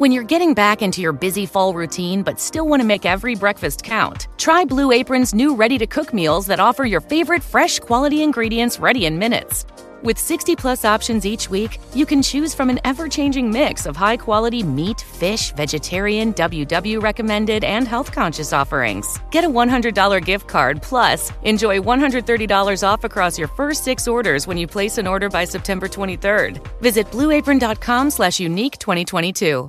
When you're getting back into your busy fall routine but still want to make every breakfast count, try Blue Apron's new ready to cook meals that offer your favorite fresh quality ingredients ready in minutes. With 60 plus options each week, you can choose from an ever changing mix of high quality meat, fish, vegetarian, WW recommended, and health conscious offerings. Get a $100 gift card plus enjoy $130 off across your first six orders when you place an order by September 23rd. Visit blueapron.com slash unique 2022.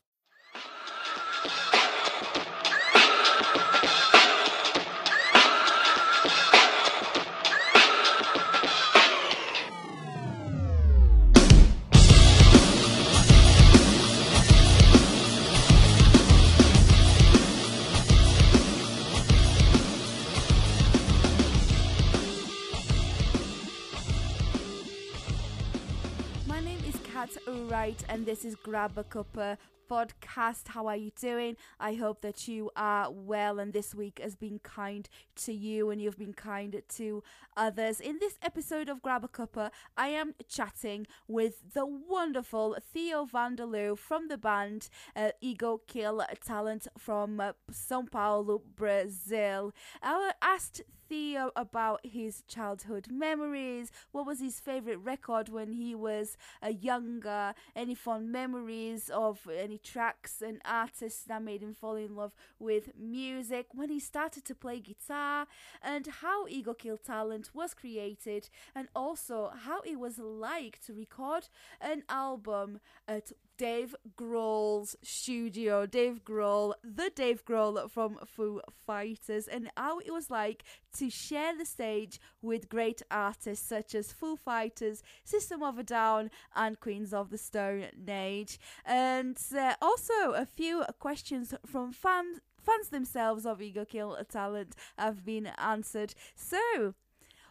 This is Grab a Cuppa podcast. How are you doing? I hope that you are well, and this week has been kind to you, and you've been kind to others. In this episode of Grab a Cuppa, I am chatting with the wonderful Theo Vanderloo from the band uh, Ego Kill Talent from uh, Sao Paulo, Brazil. I asked Theo about his childhood memories. What was his favorite record when he was a younger? Any fond memories of any tracks and artists that made him fall in love with music? When he started to play guitar, and how Ego Kill Talent was created, and also how it was like to record an album at Dave Grohl's studio. Dave Grohl, the Dave Grohl from Foo Fighters, and how it was like to share the stage with great artists such as Foo Fighters, System of a Down, and Queens of the Stone Age. And uh, also a few questions from fans. Fans themselves of Ego Kill Talent have been answered. So,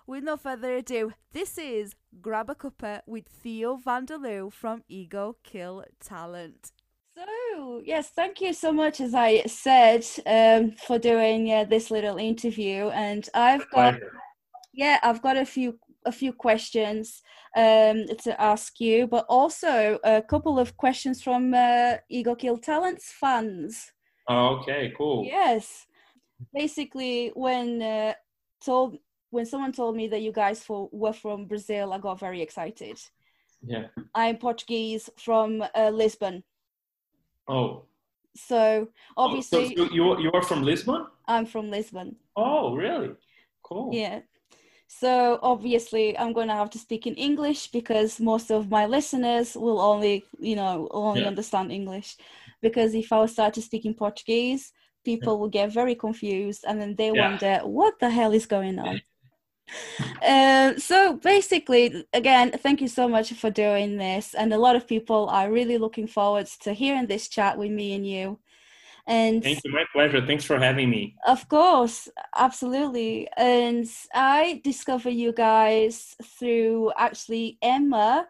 with no further ado, this is Grab a Cuppa with Theo Vanderloo from Ego Kill Talent. So, yes, thank you so much, as I said, um, for doing uh, this little interview. And I've got, yeah, I've got a few a few questions um, to ask you, but also a couple of questions from uh, Ego Kill Talent's fans. Oh, okay, cool. Yes, basically, when uh, told when someone told me that you guys for, were from Brazil, I got very excited. Yeah. I'm Portuguese from uh, Lisbon, Oh. so Oh, obviously so you you you are from Lisbon? I'm from Lisbon. Oh, really? Cool. Yeah. So obviously I'm going to have to speak in English because most of my listeners will only, you know, only Yeah. understand English. Because if I start to speak in Portuguese, people will get very confused and then they Yeah. wonder what the hell is going on. Uh, so basically, again, thank you so much for doing this, and a lot of people are really looking forward to hearing this chat with me and you. And Thank you. My pleasure. Thanks for having me. of course, absolutely. And I discovered you guys through actually Emma.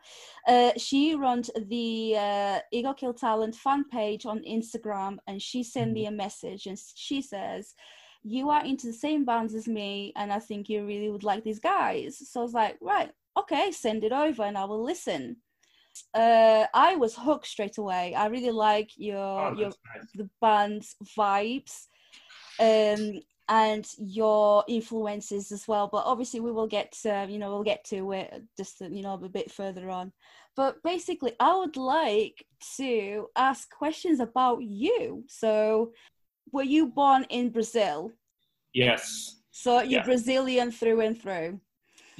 Uh, she runs the uh, Ego Kill Talent fan page on Instagram, and she sent me a message, and she says, "You are into the same bands as me, and I think you really would like these guys." So I was like, "Right, okay, send it over, and I will listen." Uh, I was hooked straight away. I really like your Oh, your nice. the band's vibes um and your influences as well but obviously we will get to, you know we'll get to it just you know a bit further on but basically i would like to ask questions about you so were you born in brazil Yes. so you're Yeah. brazilian through and through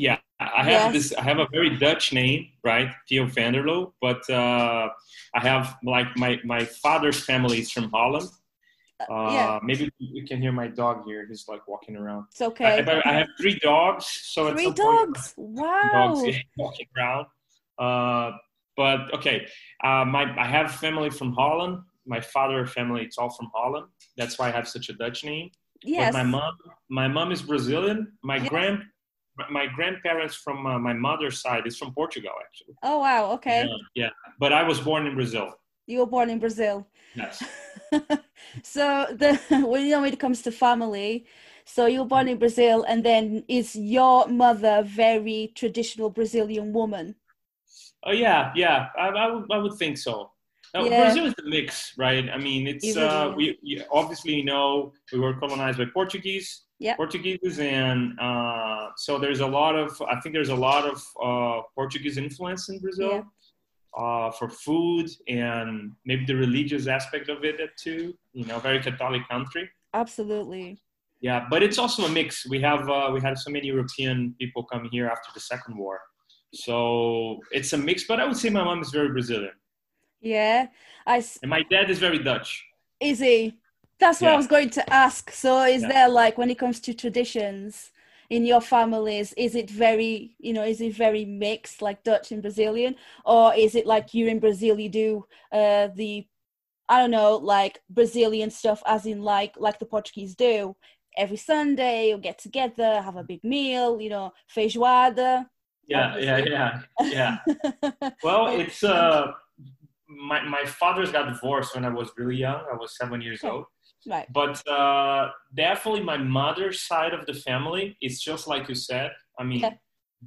Yeah. I have Yes. this. I have a very Dutch name, right? Theo Vanderloo. But uh, I have like my my father's family is from Holland. Uh, yeah. Maybe you can hear my dog here. He's like walking around. it's okay I, I have three dogs. So three some point- dogs wow dogs walking around. Uh, but okay, uh, my I have family from Holland. My father family, it's all from Holland. That's why I have such a Dutch name. Yes But my mom, my mom is Brazilian. My Yes. grand, my grandparents from uh, my mother's side is from Portugal, actually. oh wow okay Yeah, yeah. But I was born in Brazil. you were born in brazil Yes. so the when you know when it comes to family so you were born in brazil and then is your mother very traditional brazilian woman Oh yeah, yeah. I, I, would, I would think so. Uh, Yeah. Brazil is the mix, right? I mean, it's It uh, we you obviously know we were colonized by Portuguese, Yeah. Portuguese, and uh, so there's a lot of I think there's a lot of uh, Portuguese influence in Brazil Yeah. uh, for food and maybe the religious aspect of it too. You know, very Catholic country. Absolutely. Yeah, but it's also a mix. We have uh, we had so many European people come here after the Second War, so it's a mix. But I would say my mom is very Brazilian, Yeah. I s- and my dad is very Dutch. is he? That's what I was going to ask. So is Yeah. there like when it comes to traditions in your families, is it very, you know, is it very mixed like Dutch and Brazilian? Or is it like you in Brazil you do uh the I don't know, like Brazilian stuff as in like like the Portuguese do. Every Sunday you get together, have a big meal, you know, feijoada. Yeah, yeah, yeah, yeah. Well, it's uh, my my father's got divorced when I was really young. I was seven years Okay. old. right. But uh, definitely, my mother's side of the family is just like you said. I mean, Yeah.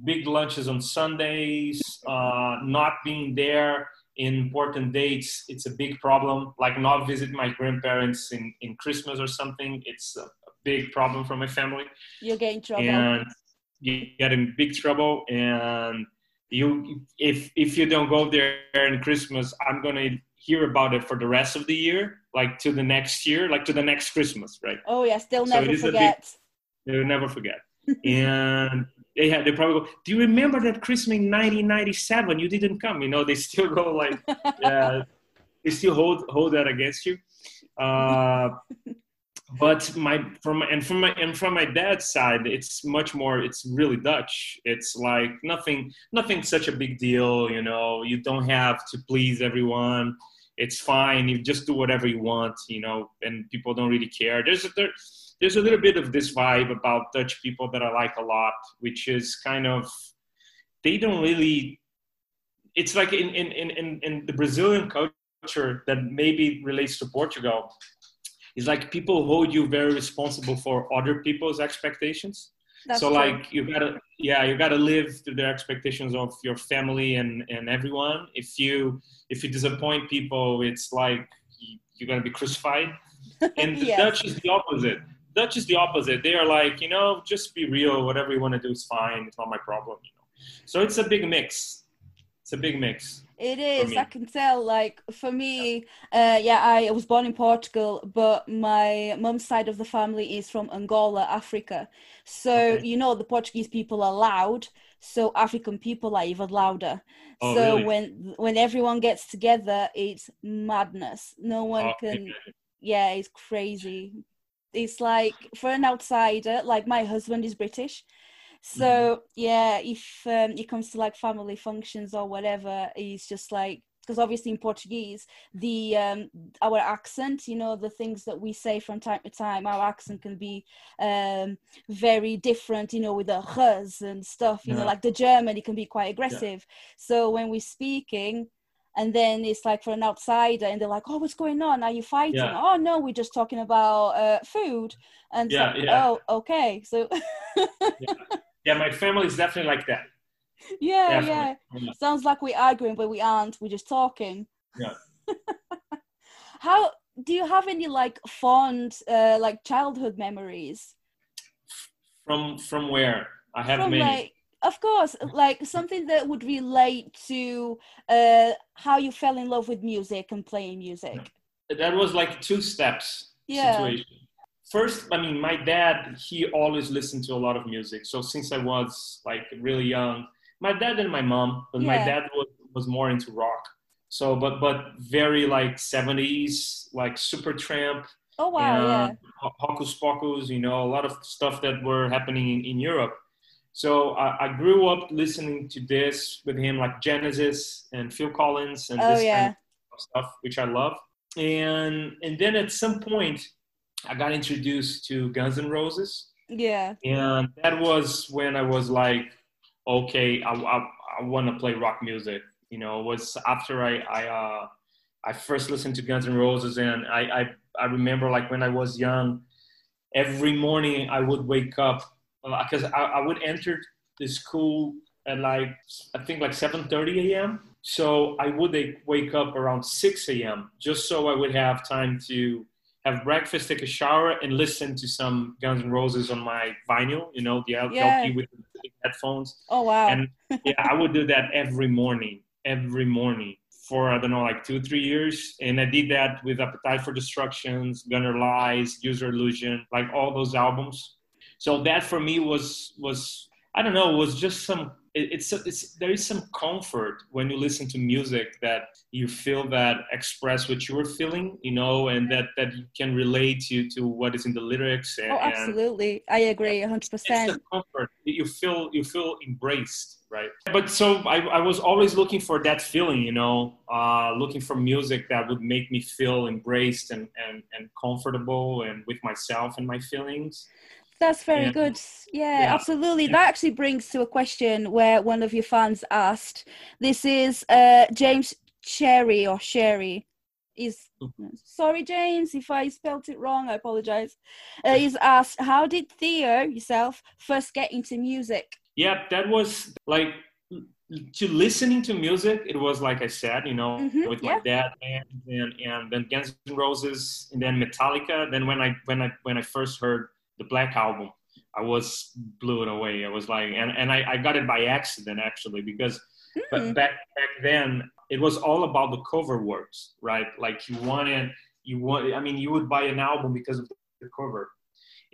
big lunches on Sundays, uh, not being there in important dates. It's a big problem. Like not visit my grandparents in, in Christmas or something. It's a, a big problem for my family You're getting trouble. and you get in big trouble and you if if you don't go there in christmas i'm gonna hear about it for the rest of the year like to the next year like to the next christmas right? Oh yes, they'll So never big- forget. they'll never forget. And they had they probably go do you remember that christmas in 1997 you didn't come. You know they still go like yeah they still hold hold that against you. Uh but my from and from my and from my dad's side it's much more it's really dutch. It's like nothing nothing such a big deal you know. You don't have to please everyone. It's fine. You just do whatever you want you know and people don't really care. There's a there, there's a little bit of this vibe about dutch people that i like a lot which is kind of they don't really it's like in in in, in, in the brazilian culture that maybe relates to portugal it's like people hold you very responsible for other people's expectations. That's so true. like you gotta yeah you gotta live to the expectations of your family and and everyone. If you if you disappoint people it's like you- you're gonna be crucified. And the Yes. dutch is the opposite. Dutch is the opposite. They are like you know just be real. Whatever you want to do is fine. It's not my problem you know. So it's a big mix. It's a big mix It is. I can tell. Like for me, uh, yeah, I was born in Portugal, but my mum's side of the family is from Angola, Africa. So Okay. you know the Portuguese people are loud, so African people are even louder. Oh, so really? when when everyone gets together, it's madness. No one Oh, can. yeah. Yeah, it's crazy. It's like for an outsider, like my husband is British. So Mm-hmm. yeah, if um, it comes to like family functions or whatever, it's just like because obviously in Portuguese, the um, our accent, you know, the things that we say from time to time, our accent can be um, very different, you know, with the h's and stuff. You know, like the German, it can be quite aggressive. So when we're speaking, and then it's like for an outsider, and they're like, "Oh, what's going on? Are you fighting? Yeah. Oh no, we're just talking about uh, food." And Yeah, yeah. oh, okay, so yeah my family is definitely like that yeah, Definitely. yeah. Yeah. Sounds like we're arguing, but we aren't. We're just talking. Yeah. How do you have any like fond, uh, like childhood memories? from from where i have From many like, of course, like something that would relate to uh, how you fell in love with music and playing music. that was like two steps Yeah. situation. First, I mean, my dad, he always listened to a lot of music. So since I was like really young, my dad and my mom, but my dad was, was more into rock. So, but but very like 70s, like Supertramp, Oh wow, yeah. and Ho- Hocus Pocus, you know, a lot of stuff that were happening in, in Europe. So I, I grew up listening to this with him, like Genesis and Phil Collins and Oh this yeah. kind of stuff, which I love. And and then at some point, I got introduced to Guns N' Roses, Yeah. and that was when I was like, okay, I, I, I want to play rock music. You know, it was after I I uh, I first listened to Guns N' Roses, and I, I I remember like when I was young, every morning I would wake up because I, I would enter the school at like I think like 7:30 a.m. So I would wake up around 6 a.m. just so I would have time to have breakfast, take a shower, and listen to some Guns N' Roses on my vinyl, you know, the LP yeah. with the headphones. Oh, wow. And yeah, I would do that every morning, every morning for, I don't know, like two, three years. And I did that with Appetite for Destructions, Gunner Lies, Use Your Illusion, like all those albums. So that for me was, was I don't know, was just some it's, it's there is some comfort when you listen to music that you feel that express what you are feeling you know and that that you can relate to to what is in the lyrics and, oh absolutely. I agree 100% it's the comfort. You feel you feel embraced right? But so I, I was always looking for that feeling you know uh, looking for music that would make me feel embraced and and, and comfortable and with myself and my feelings that's very yeah. good. Yeah, yeah, absolutely. Yeah. That actually brings to a question where one of your fans asked. This is uh, James Cherry or Sherry. Is mm-hmm. sorry, James, if I spelt it wrong, I apologize. Uh, he's asked, "How did Theo yourself first get into music?" Yeah, that was like to listening to music. It was like I said, you know, mm-hmm, with my dad and, and and then Guns N' Roses and then Metallica. Then when I when I when I first heard the Black Album. I was blown away. I was like, and, and I, I got it by accident actually because mm. back back then it was all about the cover works, right? Like you wanted, you want. I mean, you would buy an album because of the cover.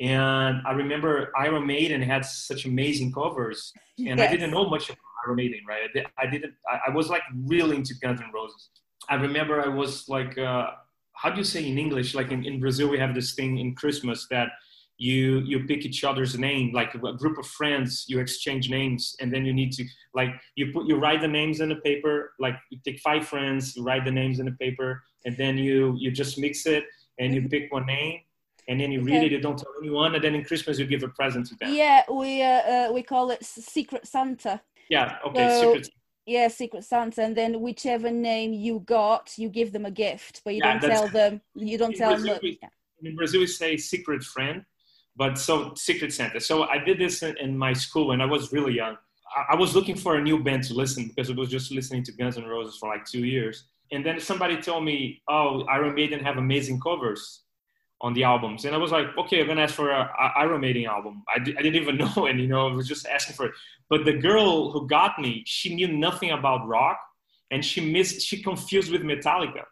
And I remember Iron Maiden had such amazing covers, and yes. I didn't know much about Iron Maiden, right? I didn't. I, was like really into Guns N' Roses. I remember I was like, uh, how do you say in English? Like in, in Brazil, we have this thing in Christmas that you you pick each other's name like a group of friends you exchange names and then you need to like you put you write the names in a paper like you take five friends you write the names in a paper and then you you just mix it and you pick one name and then you read okay. it you don't tell anyone and then in christmas you give a present to them. Yeah we uh, uh we call it secret santa. Yeah okay so, secret yeah secret santa and then whichever name you got you give them a gift but you yeah, don't tell them you don't tell brazil, them. we, in brazil we say secret friend but so Secret Santa. So I did this in, in my school when I was really young. I, I, was looking for a new band to listen because I was just listening to Guns N' Roses for like two years. And then somebody told me, "Oh, Iron Maiden have amazing covers on the albums," and I was like, "Okay, I'm gonna ask for a, a Iron Maiden album." I, d- I didn't even know, and you know, I was just asking for it. But the girl who got me, she knew nothing about rock, and she missed, she confused with Metallica.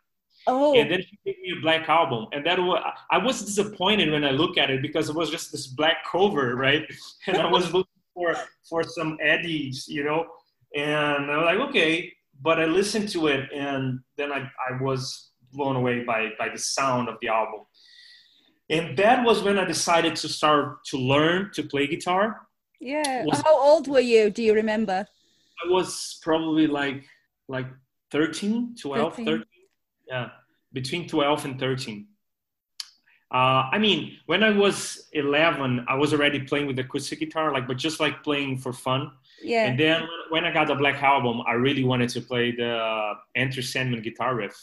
Oh. And then she gave me a black album, and that was I was disappointed when I look at it because it was just this black cover, right? And I was looking for for some eddies, you know. And I was like, okay, but I listened to it, and then I I was blown away by by the sound of the album. And that was when I decided to start to learn to play guitar. Yeah. Was, How old were you? Do you remember? I was probably like like 13, 12, 13. 13 yeah between 12 and 13 uh, i mean when i was 11 i was already playing with acoustic guitar like but just like playing for fun. Yeah. And then when i got the black album i really wanted to play the enter sandman guitar riff.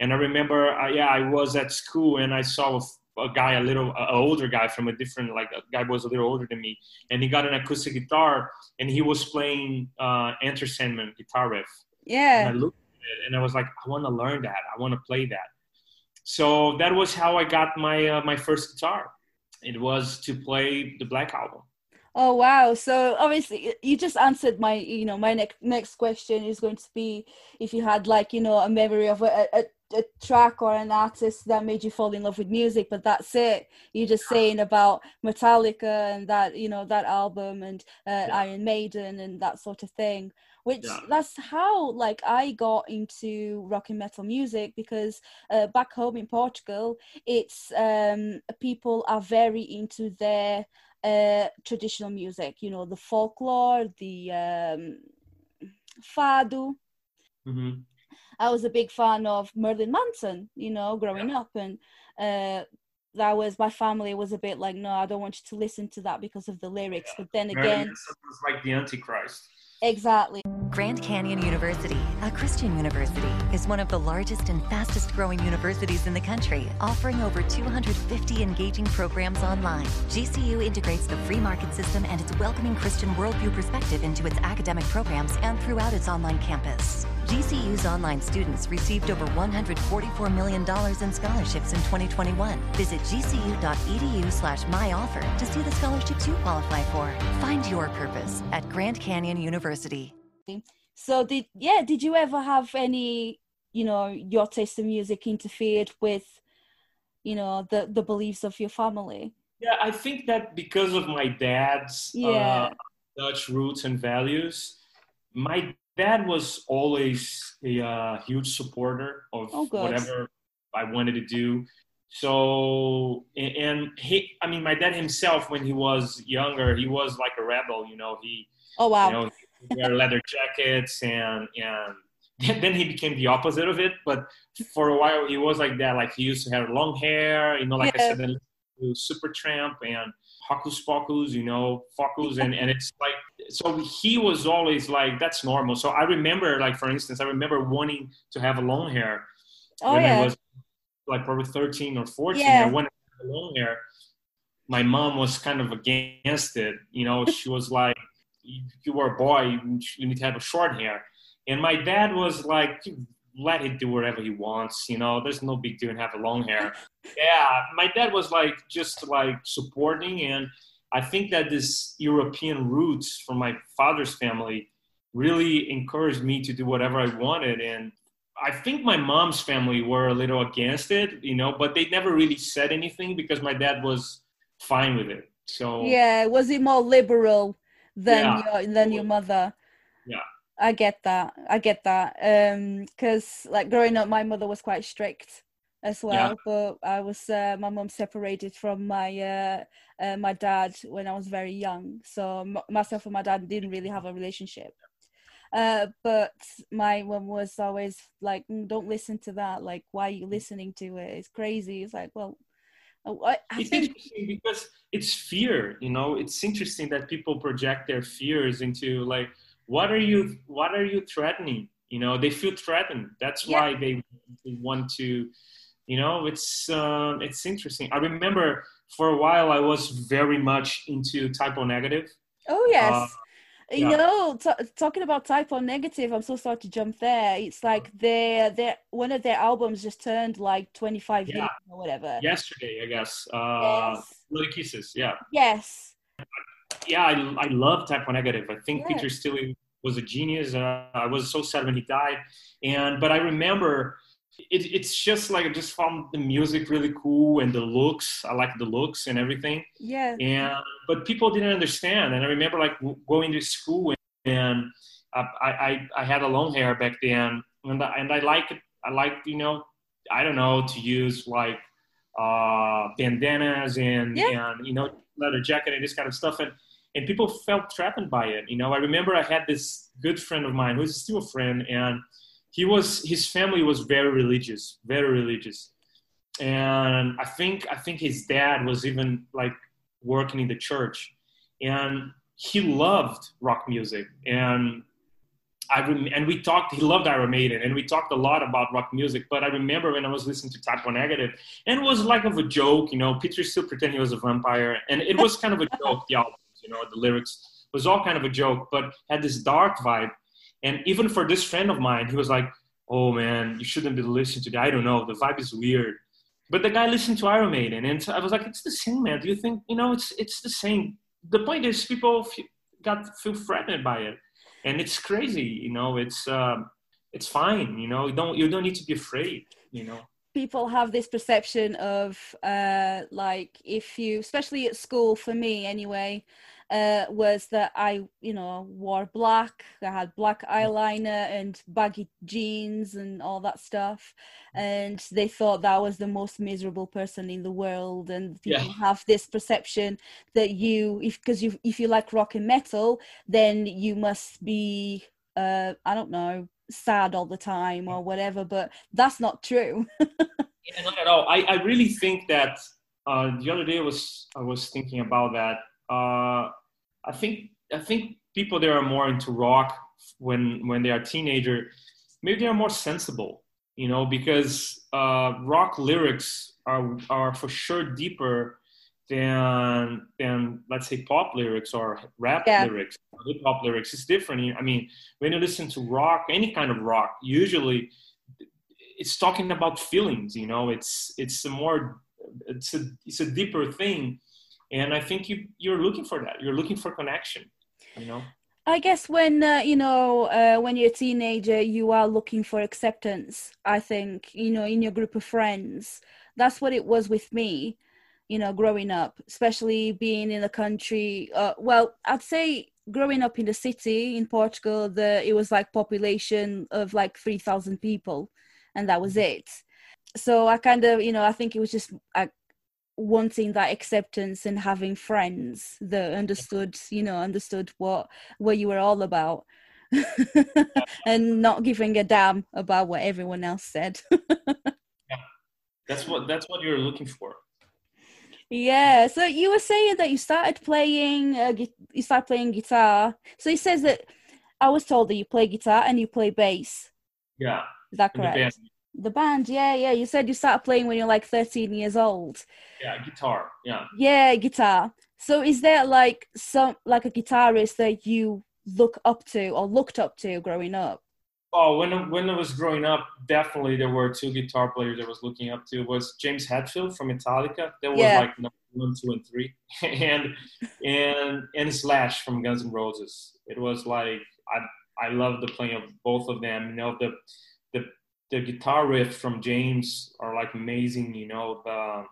And i remember uh, yeah i was at school and i saw a, a guy a little a older guy from a different like a guy was a little older than me. And he got an acoustic guitar and he was playing uh enter sandman guitar riff. Yeah. And I looked and I was like, I want to learn that. I want to play that. So that was how I got my uh, my first guitar. It was to play the Black Album. Oh wow! So obviously, you just answered my, you know, my next next question is going to be if you had like, you know, a memory of a, a, a track or an artist that made you fall in love with music, but that's it. You're just saying about Metallica and that, you know, that album and uh, yeah. Iron Maiden and that sort of thing which yeah. that's how like I got into rock and metal music because uh, back home in Portugal, it's um, people are very into their uh, traditional music. You know, the folklore, the um, fado. Mm-hmm. I was a big fan of Marilyn Manson. You know, growing yeah. up and. Uh, that was my family was a bit like no i don't want you to listen to that because of the lyrics yeah. but then again was like the antichrist Exactly. Grand Canyon University, a Christian university, is one of the largest and fastest growing universities in the country, offering over 250 engaging programs online. GCU integrates the free market system and its welcoming Christian worldview perspective into its academic programs and throughout its online campus. GCU's online students received over $144 million in scholarships in 2021. Visit gcu.edu slash myoffer to see the scholarships you qualify for. Find your purpose at Grand Canyon University. So did yeah, did you ever have any, you know, your taste in music interfered with, you know, the the beliefs of your family? Yeah, I think that because of my dad's Yeah. uh, Dutch roots and values, my dad was always a uh, huge supporter of Oh, whatever I wanted to do. So, and- and he, I mean, my dad himself, when he was younger, he was like a rebel. You know, he, Oh wow. you know, he wear leather jackets and and then he became the opposite of it. But for a while, he was like that. Like he used to have long hair. You know, like I said, then to Supertramp and Hocus Pocus, you know, Focus, and, and it's like, so he was always like, that's normal. So I remember, like, for instance, I remember wanting to have a long hair oh when yeah. I was like probably 13 or 14. Yeah. I wanted to have long hair. My mom was kind of against it. You know, she was like, if you were a boy, you need to have a short hair. And my dad was like, let him do whatever he wants. You know, there's no big deal in having long hair. yeah, my dad was like just like supporting, and I think that this European roots from my father's family really encouraged me to do whatever I wanted. And I think my mom's family were a little against it, you know, but they never really said anything because my dad was fine with it. So Yeah, was he more liberal than Yeah. your than your mother? Yeah. I get that. I get that. Um, because like growing up, my mother was quite strict as well. Yeah. But I was uh, my mum separated from my uh, uh, my dad when I was very young, so m- myself and my dad didn't really have a relationship. Uh, but my mum was always like, "Mm, "Don't listen to that. Like, why are you listening to it? It's crazy." It's like, well, I, I it's think interesting because it's fear you know? It's interesting that people project their fears into like what are you what are you threatening? You know they feel threatened. That's Yeah. why they, they want to you know it's um, it's interesting. I remember for a while i was very much into Type O Negative. Oh yes. Uh, you yeah. know, t- talking about Type typo negative, I'm so sorry to jump there. It's like their their one of their albums just turned like 25 Yeah. years or whatever. yesterday i guess uh Yes. Kisses yeah Yes. yeah, I, I love Type O Negative. I think Yeah. Peter Steele was a genius. Uh, I was so sad when he died, and but I remember it, it's just like I just found the music really cool and the looks. I like the looks and everything. Yeah. And but people didn't understand. And I remember like going to school and I I, I had a long hair back then, and I, and I like. I like you know I don't know to use like uh, bandanas and Yeah. and you know leather jacket and this kind of stuff and and people felt threatened by it. You know, I remember I had this good friend of mine who's still a friend, and he was his family was very religious, very religious, and I think I think his dad was even like working in the church, and he loved rock music, and I rem- and we talked. He loved Iron Maiden, and we talked a lot about rock music. But I remember when I was listening to Type O Negative, and it was like of a joke, you know. Peter Steele pretend he was a vampire, and it was kind of a joke. The albums, you know, the lyrics was all kind of a joke, but had this dark vibe. And even for this friend of mine, he was like, "Oh man, you shouldn't be listening to that. I don't know, the vibe is weird." But the guy listened to Iron Maiden, and so I was like, "It's the same, man. Do you think you know? It's it's the same." The point is, people got feel threatened by it, and it's crazy. You know, it's um, it's fine. You know, you don't you don't need to be afraid. You know. people have this perception of uh like if you especially at school for me anyway uh was that i you know wore black i had black eyeliner and baggy jeans and all that stuff and they thought that I was the most miserable person in the world and people Yeah. have this perception that you if because you if you like rock and metal then you must be uh i don't know sad all the time or whatever but that's not true Yeah, not at all. I, I really think that uh, the other day I was I was thinking about that. Uh, I think I think people that are more into rock when when they are teenager, maybe they are more sensible, you know, because uh, rock lyrics are are for sure deeper than than let's say pop lyrics or rap Yeah. lyrics hip hop lyrics. It's different. I mean when you listen to rock any kind of rock usually it's talking about feelings you know it's it's a more it's a it's a deeper thing and i think you you're looking for that you're looking for connection you know I guess when uh, you know uh, when you're a teenager, you are looking for acceptance. I think you know in your group of friends. That's what it was with me. You know, growing up, especially being in the country. Uh, well, I'd say growing up in the city in Portugal, the it was like population of like three thousand people, and that was it. So I kind of you know I think it was just I wanting that acceptance and having friends that understood you know understood what what you were all about. And not giving a damn about what everyone else said. Yeah. That's what that's what you're looking for. Yeah so you were saying that you started playing uh, you started playing guitar. So it says that i was told that you play guitar and you play bass. Yeah. Is that correct. The band yeah yeah you said you started playing when you're like 13 years old yeah guitar yeah Yeah, guitar. So is there like some like a guitarist that you look up to or looked up to growing up? Oh, when I- when I was growing up, definitely there were two guitar players I was looking up to. Was James Hetfield from Metallica. That was Yeah. like number one, two, and three, and and and Slash from Guns N' Roses. It was like I I love the playing of both of them. You know the the the guitar riff from James are like amazing. You know the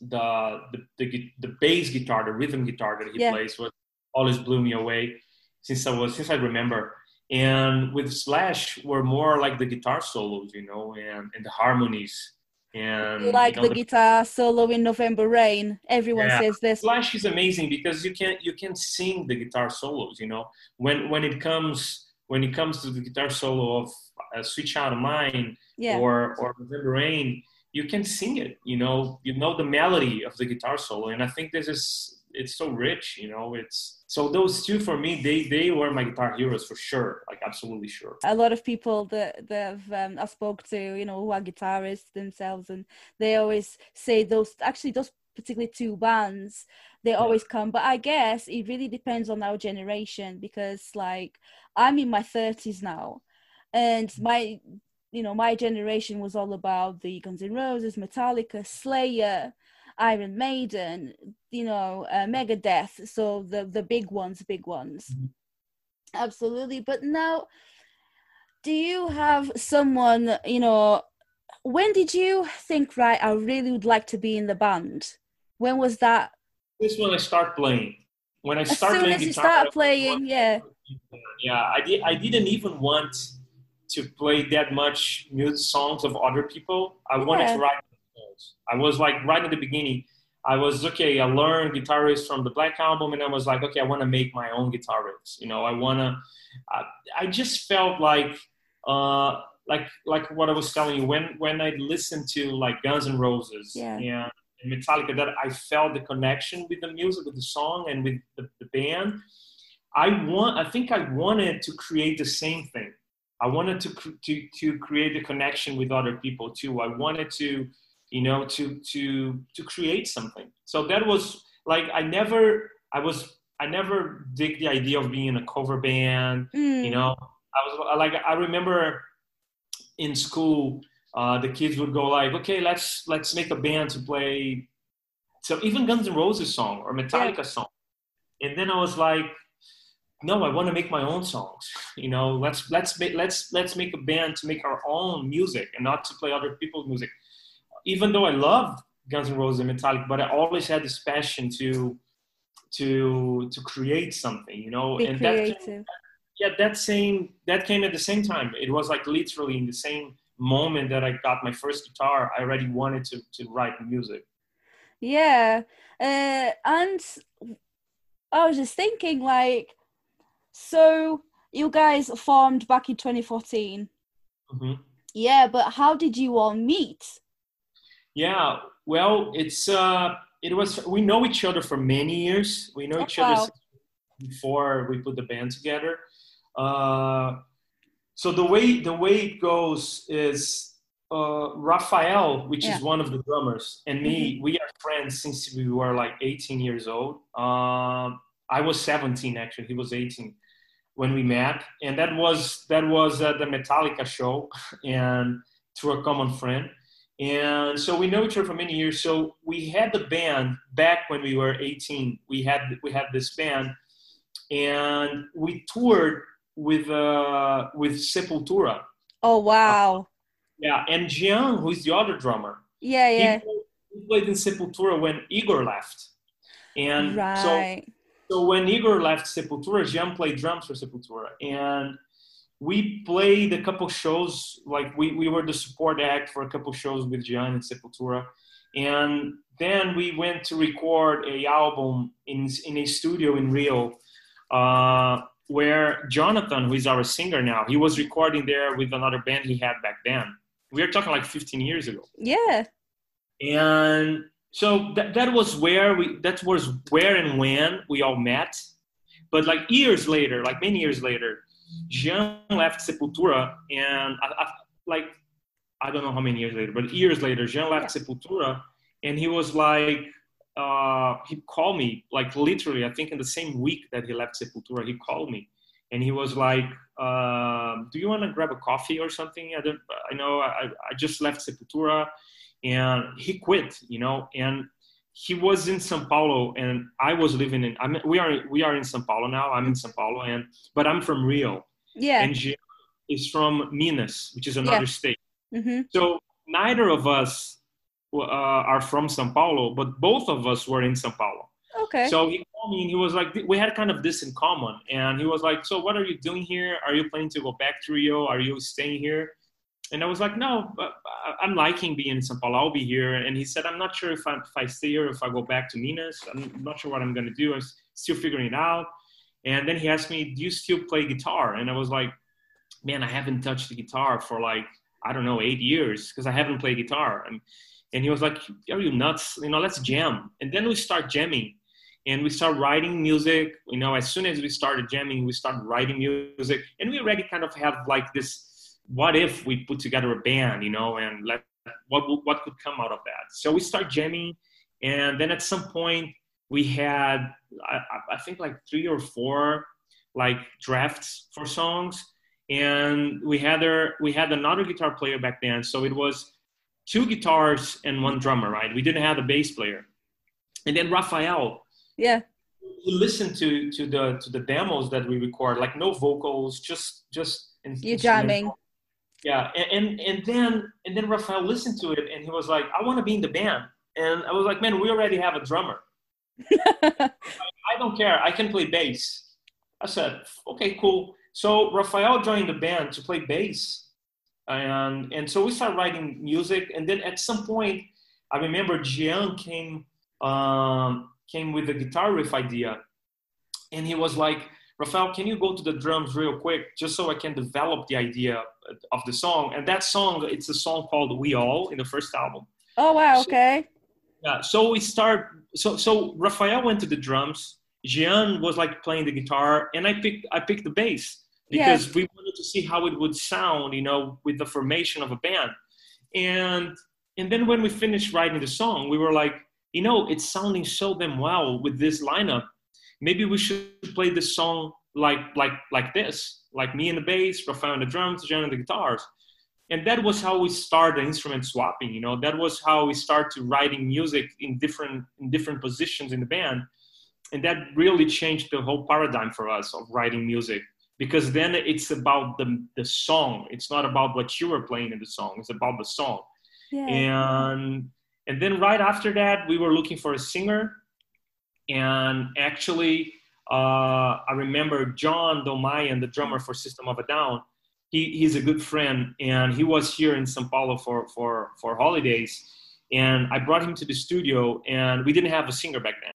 the the the, the bass guitar, the rhythm guitar that he Yeah. plays was always blew me away since I was since I remember. And with Slash, were more like the guitar solos, you know, and, and the harmonies. And like you know, the guitar solo in November Rain. Everyone Yeah. says this. Slash is amazing because you can you can sing the guitar solos. You know, when when it comes when it comes to the guitar solo of uh, "Sweet Child of Mine" Yeah. or or "November Rain," you can sing it. You know, you know the melody of the guitar solo, and I think this is it's so rich. You know, it's so those two for me they they were my guitar heroes for sure, like absolutely sure. a lot of people that that have, um, I spoke to, you know, who are guitarists themselves, and they always say those. Actually, those particularly two bands, they always come. But I guess it really depends on our generation because, like, I'm in my thirties now, and my, you know, my generation was all about the Guns N' Roses, Metallica, Slayer. Iron Maiden, you know, uh, Megadeth, so the the big ones, big ones. Absolutely. But now do you have someone you know when did you think right i really would like to be in the band when was that? This when I start playing. When I as start soon playing as you guitar, start playing yeah. yeah i did i didn't even want to play that much music songs of other people. I wanted to write songs. I was like right at the beginning i was okay i learned guitar riffs from the black album and i was like okay i want to make my own guitar riffs you know? I want to I, I just felt like uh like like what i was telling you when when i listened to like guns N' roses Yeah. and and metallica that i felt the connection with the music with the song and with the, the band I want. I think I wanted to create the same thing. I wanted to to to create a connection with other people too. I wanted to, you know, to to to create something. So that was like I never. I was. I never dig the idea of being in a cover band. Mm, You know, I was like I remember in school, uh, the kids would go like, okay, let's let's make a band to play. So even Guns N' Roses song or Metallica song, and then I was like, no, I want to make my own songs. You know, let's let's make let's let's make a band to make our own music and not to play other people's music. Even though I love Guns N' Roses and Metallica, but I always had this passion to to to create something. You know, be and that creative yeah, that same that came at the same time. It was like literally in the same moment that I got my first guitar. I already wanted to to write music. yeah uh, and i was just thinking like so you guys formed back in 2014 hmm yeah but how did you all meet Yeah, well, it's uh, it was we know each other for many years. We know Oh, each other wow. since before we put the band together. Uh, so the way the way it goes is uh, Rafael, which Yeah. is one of the drummers, and me, Mm-hmm. we are friends since we were like 18 years old. Um, I was 17 actually. He was 18 when we met, and that was that was at the Metallica show, and through a common friend. And so we know each other for many years. So we had the band back when we were 18. We had we had this band, and we toured with uh, with Sepultura. Oh wow. Yeah, and Jean, who's the other drummer, Yeah, yeah. he, played, he played in Sepultura when Igor left. And so, right. so when Igor left Sepultura, Jean played drums for Sepultura. And we played a couple shows, like we, we were the support act for a couple shows with Jean and Sepultura. And then we went to record a album in, in a studio in Rio, uh, where Jonathan, who is our singer now, he was recording there with another band he had back then. We are talking like 15 years ago Yeah. and so that, that was where we that was where and when we all met but like years later like many years later jean left sepultura and I, I, like i don't know how many years later but years later jean left sepultura and he was like uh, he called me like literally i think in the same week that he left sepultura he called me and he was like uh, do you want to grab a coffee or something i don't i know i, I just left sepultura and he quit you know and he was in São Paulo and I was living in I mean, we are we are in São Paulo now I'm in São Paulo and but I'm from Rio Yeah. and Jean is from Minas which is another Yeah. state mm-hmm. so neither of us uh, are from São Paulo but both of us were in São Paulo Okay. so he called me and he was like, we had kind of this in common. And he was like, so what are you doing here? Are you planning to go back to Rio? Are you staying here? And I was like, no, I- I'm liking being in São Paulo. I'll be here. And he said, I'm not sure if I, if I stay here, if I go back to Minas. I'm not sure what I'm going to do. I'm still figuring it out. And then he asked me, do you still play guitar? And I was like, man, I haven't touched the guitar for like, I don't know, eight years because I haven't played guitar. And, and he was like, are you nuts? You know, let's jam. And then we start jamming and we start writing music. You know, as soon as we started jamming, we started writing music. And we already kind of have like this, what if we put together a band, you know, and let, what, what could come out of that? So we start jamming. And then at some point we had, I, I- think like three or four like drafts for songs and we had there we had another guitar player back then so it was two guitars and one drummer right we didn't have a bass player and then rafael yeah. he listened to to the to the demos that we record like no vocals just just You're jamming. yeah and, and and then and then rafael listened to it and he was like i want to be in the band and i was like man we already have a drummer I don't care. I can play bass. I said, okay, cool. So Rafael joined the band to play bass. And, and so we started writing music. And then at some point, I remember Jean came, um, came with the guitar riff idea. And he was like, Rafael, can you go to the drums real quick just so I can develop the idea of the song? And that song, it's a song called We All in the first album. Oh wow. So- Okay. Yeah, so we start. So so Rafael went to the drums. Jean was like playing the guitar, and I picked I picked the bass because we wanted to see how it would sound, you know, with the formation of a band. And and then when we finished writing the song, we were like, you know, it's sounding so damn well with this lineup. Maybe we should play this song like like like this, like me and the bass, Rafael and the drums, Jean and the guitars. And that was how we started instrument swapping you know. That was how we started writing music in different in different positions in the band. And that really changed the whole paradigm for us of writing music because then it's about the the song. It's not about what you were playing in the song. It's about the song. Yeah. and and then right after that we were looking for a singer. And actually uh, i remember john dolmayan the drummer for system of a down he, he's a good friend. And he was here in sao paulo for, for, for holidays. And i brought him to the studio and we didn't have a singer back then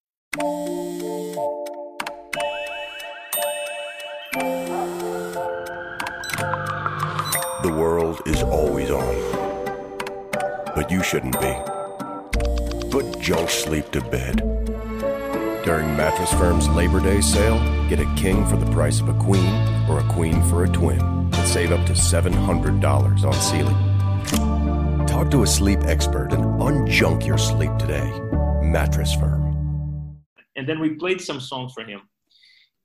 The world is always on. But you shouldn't be. Put junk sleep to bed. During Mattress Firm's Labor Day sale, get a king for the price of a queen or a queen for a twin and save up to $700 on Sealy. Talk to a sleep expert and unjunk your sleep today. Mattress Firm. And then we played some songs for him.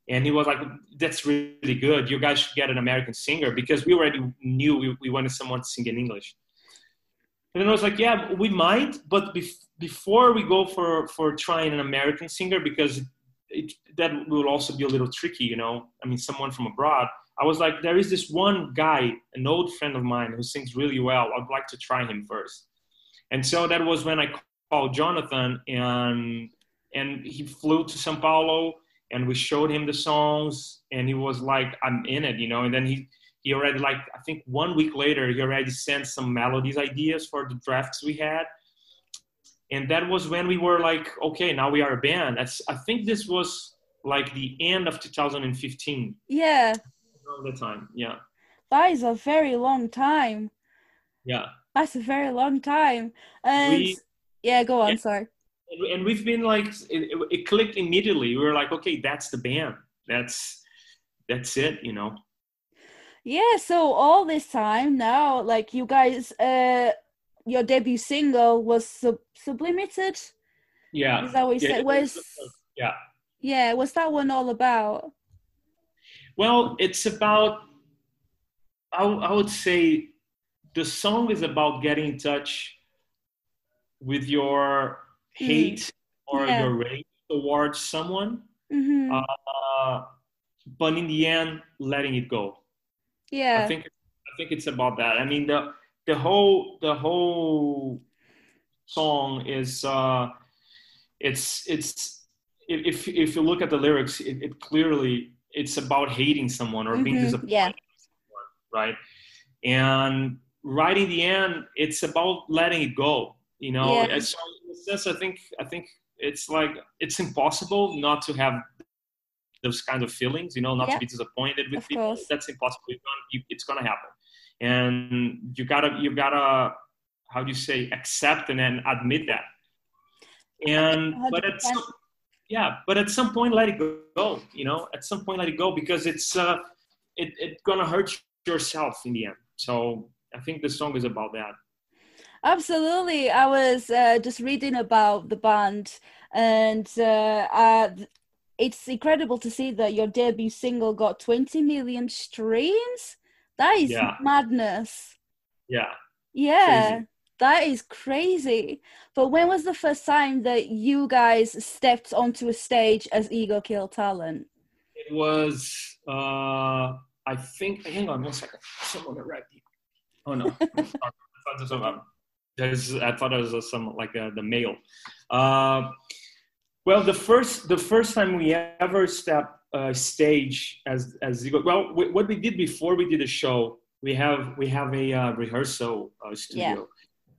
And he was like, that's really good. You guys should get an American singer because we already knew we, we wanted someone to sing in English. And then I was like, yeah, we might, but bef- before we go for, for trying an American singer, because it, that will also be a little tricky, you know, I mean, someone from abroad, I was like, there is this one guy, an old friend of mine who sings really well. I'd like to try him first. And so that was when I called Jonathan and, and he flew to Sao Paulo and we showed him the songs and he was like i'm in it you know and then he he already like i think one week later he already sent some melodies ideas for the drafts we had and that was when we were like okay now we are a band That's, i think this was like the end of 2015 Yeah, around the time yeah that is a very long time. yeah That's a very long time. And We- yeah, go on. Yeah. Sorry. And, and we've been like it, it- clicked immediately we were like okay that's the band that's that's it you know Yeah, so all this time now, like you guys, uh, your debut single was sub- sublimated. yeah Is that what you Yeah, said? Was yeah yeah, what's that one all about? Well, it's about, I, I would say the song is about getting in touch with your hate or Hmm. Yeah. your rage towards someone, Mm-hmm. uh, but in the end, letting it go. yeah. I think I think it's about that. I mean the the whole the whole song is uh, it's it's if if you look at the lyrics, it, it clearly it's about hating someone or being Mhm, disappointed, yeah. someone, right? And right in the end, it's about letting it go. You know, Yeah. So sense, I think I think it's like it's impossible not to have those kind of feelings. You know, not Yeah. to be disappointed with Of people. course. That's impossible. It's gonna, it's gonna happen, and you gotta you gotta how do you say accept and then admit that. And but at some, yeah, but at some point let it go. You know, at some point let it go because it's uh, it it's gonna hurt yourself in the end. So I think the song is about that. Absolutely. I was uh, just reading about the band, and uh, uh, it's incredible to see that your debut single got 20 million streams. That is Yeah. madness. Yeah. Yeah, Crazy. that is crazy. But when was the first time that you guys stepped onto a stage as Ego Kill Talent? It was, uh, I think, hang on one second. Someone arrived. Oh no. I thought it was some, there's, I thought it was some, like uh, the mail. Uh, well, the first, the first time we ever stepped uh, stage as, as Zigo, well, w- what we did before we did the show, we have, we have a uh, rehearsal uh, studio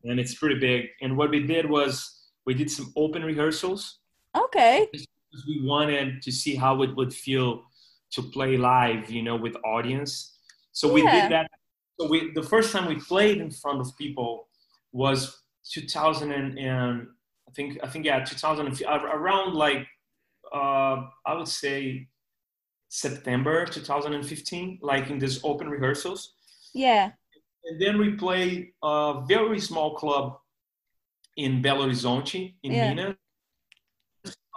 and it's pretty big. And what we did was we did some open rehearsals Okay. we wanted to see how it would feel to play live, you know, with audience. So we did that. So we the first time we played in front of people was 2000 and, and I think I think yeah 2000 uh, around like uh, I would say September 2015, like in these open rehearsals. Yeah. And then we played a very small club in Belo Horizonte in Yeah. Minas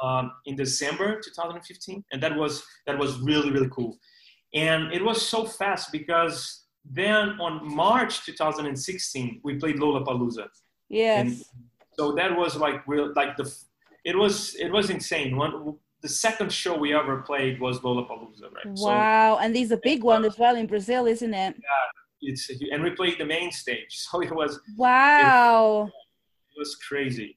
um, in December 2015, and that was that was really really cool. And it was so fast because then on March 2016 we played Lollapalooza, Yes. and so that was like real like the it was it was insane. One the second show we ever played was Lollapalooza, right? So Wow. And this is a big one as well in Brazil, isn't it? Yeah, it's and we played the main stage, so it was Wow. it was crazy.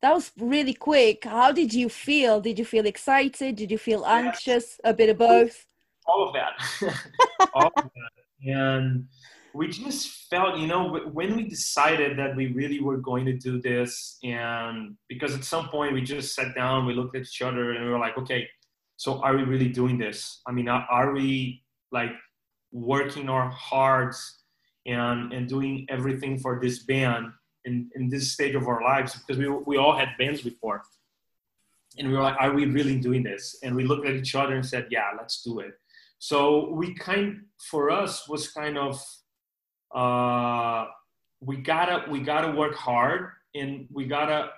That was really quick. How did you feel? Did you feel excited? Did you feel anxious? A bit of both? all of that all of that and we just felt, you know, when we decided that we really were going to do this, and because at some point we just sat down, we looked at each other, and we were like, okay, so are we really doing this? I mean, are we like working our hearts and and doing everything for this band in in this stage of our lives? Because we we all had bands before, and we were like, are we really doing this? And we looked at each other and said, yeah, let's do it. So we kind for us was kind of uh, we gotta we gotta work hard and we gotta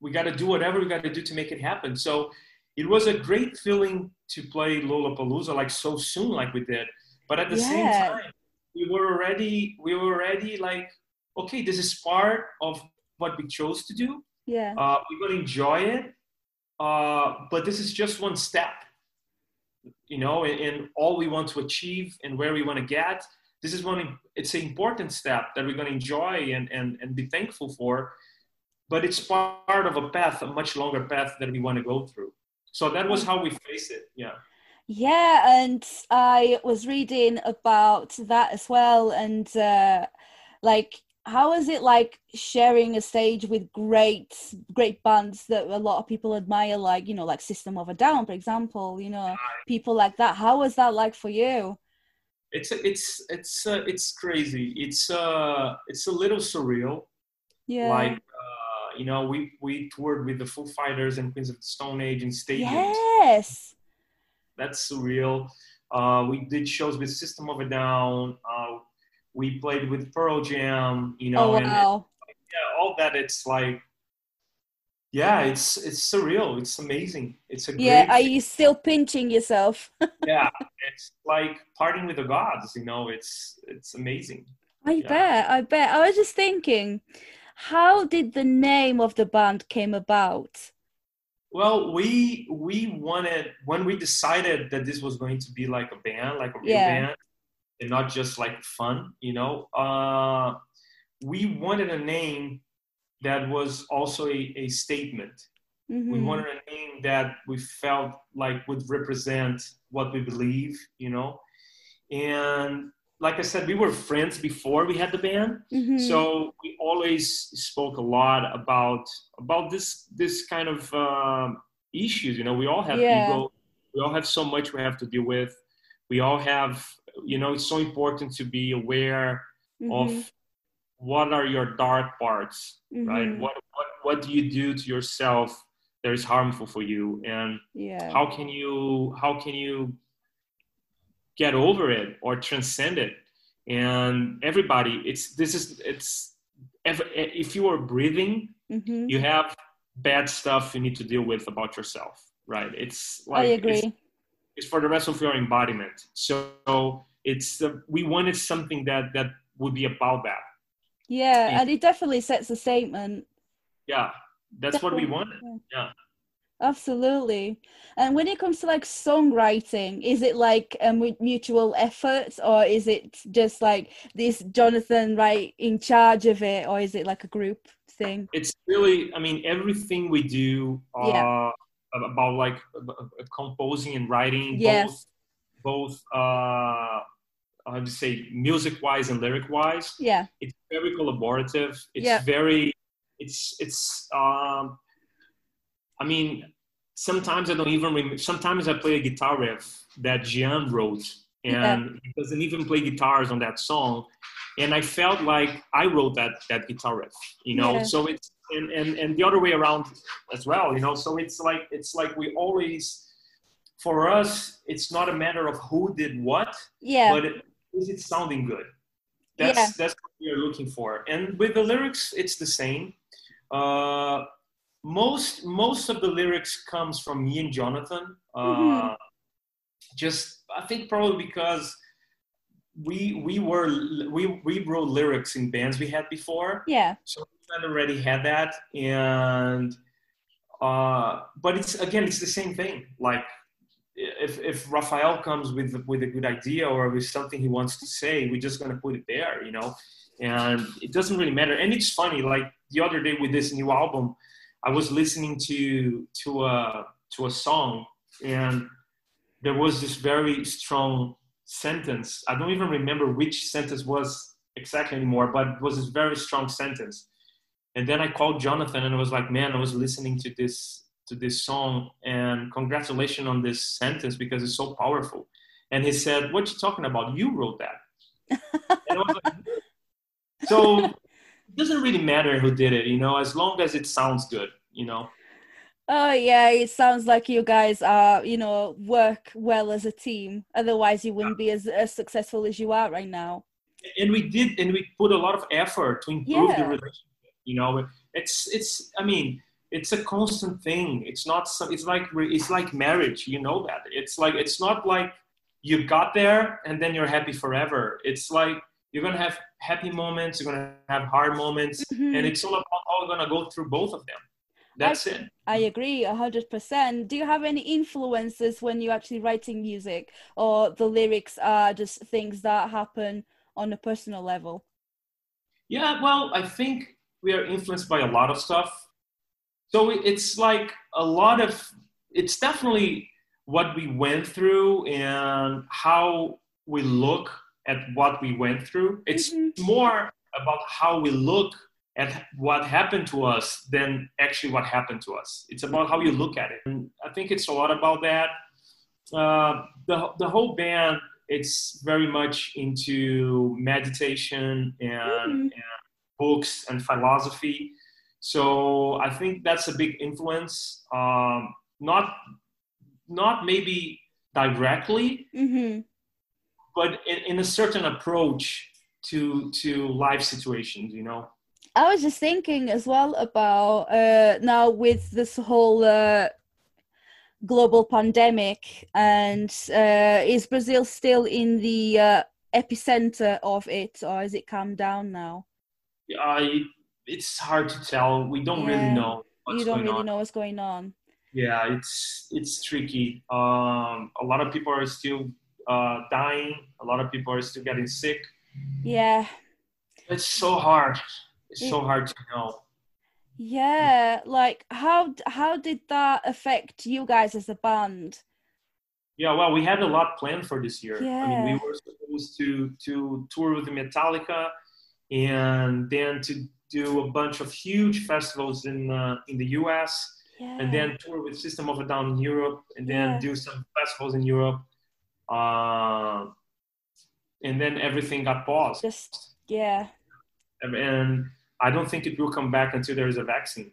we gotta do whatever we gotta do to make it happen. So it was a great feeling to play Lollapalooza like so soon, like we did. But at the yeah. same time, we were already we were already like, okay, this is part of what we chose to do. Yeah, uh, we're gonna enjoy it. Uh, but this is just one step, you know, in, all we want to achieve and where we want to get. This is one it's an important step that we're going to enjoy and, and, and be thankful for but it's part of a path a much longer path that we want to go through. So that was how we face it yeah. Yeah and i was reading about that as well and uh, like how is it like sharing a stage with great great bands that a lot of people admire like you know like system of a down for example you know people like that how was that like for you it's it's it's uh, it's crazy. It's uh it's a little surreal. Yeah. Like uh, you know, we we toured with the Foo Fighters and Queens of the Stone Age in stadiums. Yes. That's surreal. Uh, we did shows with System of a Down. We played with Pearl Jam. You oh, know, oh, wow. and yeah, all that. It's like yeah it's it's surreal it's amazing it's a yeah are you still pinching yourself yeah it's like partying with the gods you know it's it's amazing i yeah. bet i bet i was just thinking how did the name of the band came about well we we wanted when we decided that this was going to be like a band like a real yeah. band and not just like fun you know uh we wanted a name that was also a, a statement. Mm-hmm. We wanted a name that we felt like would represent what we believe, you know. And like I said, we were friends before we had the band, mm-hmm. so we always spoke a lot about about this this kind of uh, issues. You know, we all have yeah. ego. We all have so much we have to deal with. We all have, you know, it's so important to be aware mm-hmm. of what are your dark parts mm-hmm. right what, what what do you do to yourself that is harmful for you and yeah. how can you how can you get over it or transcend it and everybody it's this is it's if, if you are breathing mm-hmm. you have bad stuff you need to deal with about yourself right it's like i agree it's, it's for the rest of your embodiment so it's uh, we wanted something that that would be about that yeah, and it definitely sets a statement. Yeah, that's definitely. what we wanted. Yeah. Absolutely. And when it comes to like songwriting, is it like a mutual effort or is it just like this Jonathan right in charge of it or is it like a group thing? It's really, I mean, everything we do uh, yeah. about like composing and writing, yes. both, both uh, how to say music wise and lyric wise yeah it's very collaborative it's yeah. very it's it's um i mean sometimes i don't even remember sometimes i play a guitar riff that Jean wrote and yeah. he doesn't even play guitars on that song and i felt like i wrote that that guitar riff you know yeah. so it's and, and and the other way around as well you know so it's like it's like we always for us it's not a matter of who did what yeah but it, is it sounding good? That's yeah. that's what we are looking for. And with the lyrics, it's the same. Uh, most most of the lyrics comes from me and Jonathan. Uh, mm-hmm. Just I think probably because we we were we we wrote lyrics in bands we had before. Yeah. So we already had that, and uh, but it's again it's the same thing. Like if if Raphael comes with with a good idea or with something he wants to say, we're just gonna put it there, you know. And it doesn't really matter. And it's funny, like the other day with this new album, I was listening to to a to a song, and there was this very strong sentence. I don't even remember which sentence was exactly anymore, but it was a very strong sentence. And then I called Jonathan and I was like, man, I was listening to this to this song and congratulations on this sentence because it's so powerful. And he said, What you talking about? You wrote that. like, so it doesn't really matter who did it, you know, as long as it sounds good, you know. Oh yeah, it sounds like you guys are, you know, work well as a team. Otherwise, you wouldn't be as, as successful as you are right now. And we did, and we put a lot of effort to improve yeah. the relationship. You know, it's it's. I mean, it's a constant thing. It's not. It's like it's like marriage. You know that. It's like it's not like you got there and then you're happy forever. It's like you're gonna have happy moments. You're gonna have hard moments, mm-hmm. and it's all about how you're gonna go through both of them that's I, it i agree 100% do you have any influences when you're actually writing music or the lyrics are just things that happen on a personal level yeah well i think we are influenced by a lot of stuff so it's like a lot of it's definitely what we went through and how we look at what we went through it's mm-hmm. more about how we look at what happened to us than actually what happened to us. It's about how you look at it. And I think it's a lot about that. Uh, the, the whole band, it's very much into meditation and, mm-hmm. and books and philosophy. So I think that's a big influence. Um, not, not maybe directly, mm-hmm. but in, in a certain approach to to life situations, you know. I was just thinking as well about uh, now with this whole uh, global pandemic, and uh, is Brazil still in the uh, epicenter of it, or has it calmed down now? I, it's hard to tell. We don't yeah. really know. you don't really on. know what's going on. Yeah, it's it's tricky. Um, a lot of people are still uh, dying. A lot of people are still getting sick. Yeah. It's so hard it's so hard to know yeah like how how did that affect you guys as a band yeah well we had a lot planned for this year yeah. i mean we were supposed to to tour with metallica and then to do a bunch of huge festivals in uh, in the us yeah. and then tour with system of a down in europe and then yeah. do some festivals in europe uh, and then everything got paused just yeah and I don't think it will come back until there is a vaccine.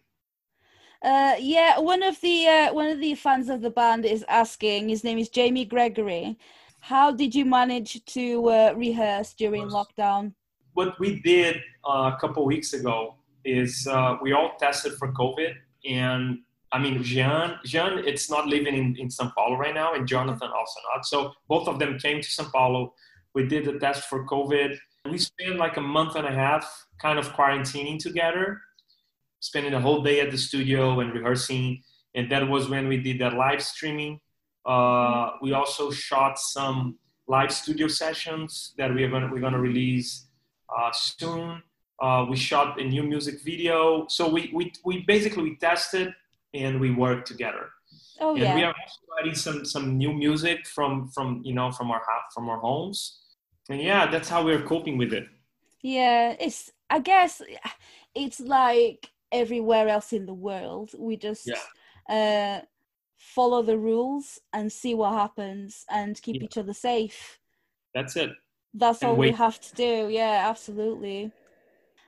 Uh, yeah, one of the uh, one of the fans of the band is asking. His name is Jamie Gregory. How did you manage to uh, rehearse during lockdown? What we did uh, a couple weeks ago is uh, we all tested for COVID, and I mean, Jean, Jean, it's not living in, in São Paulo right now, and Jonathan also not. So both of them came to São Paulo. We did the test for COVID. We spent like a month and a half kind of quarantining together, spending the whole day at the studio and rehearsing. And that was when we did that live streaming. Uh, we also shot some live studio sessions that we are gonna, we're gonna release uh, soon. Uh, we shot a new music video. So we, we, we basically we tested and we worked together. Oh, and yeah. we are also writing some, some new music from, from, you know, from our, from our homes. And yeah, that's how we're coping with it. Yeah, it's I guess it's like everywhere else in the world. We just yeah. uh, follow the rules and see what happens and keep yeah. each other safe. That's it. That's all we have to do. Yeah, absolutely.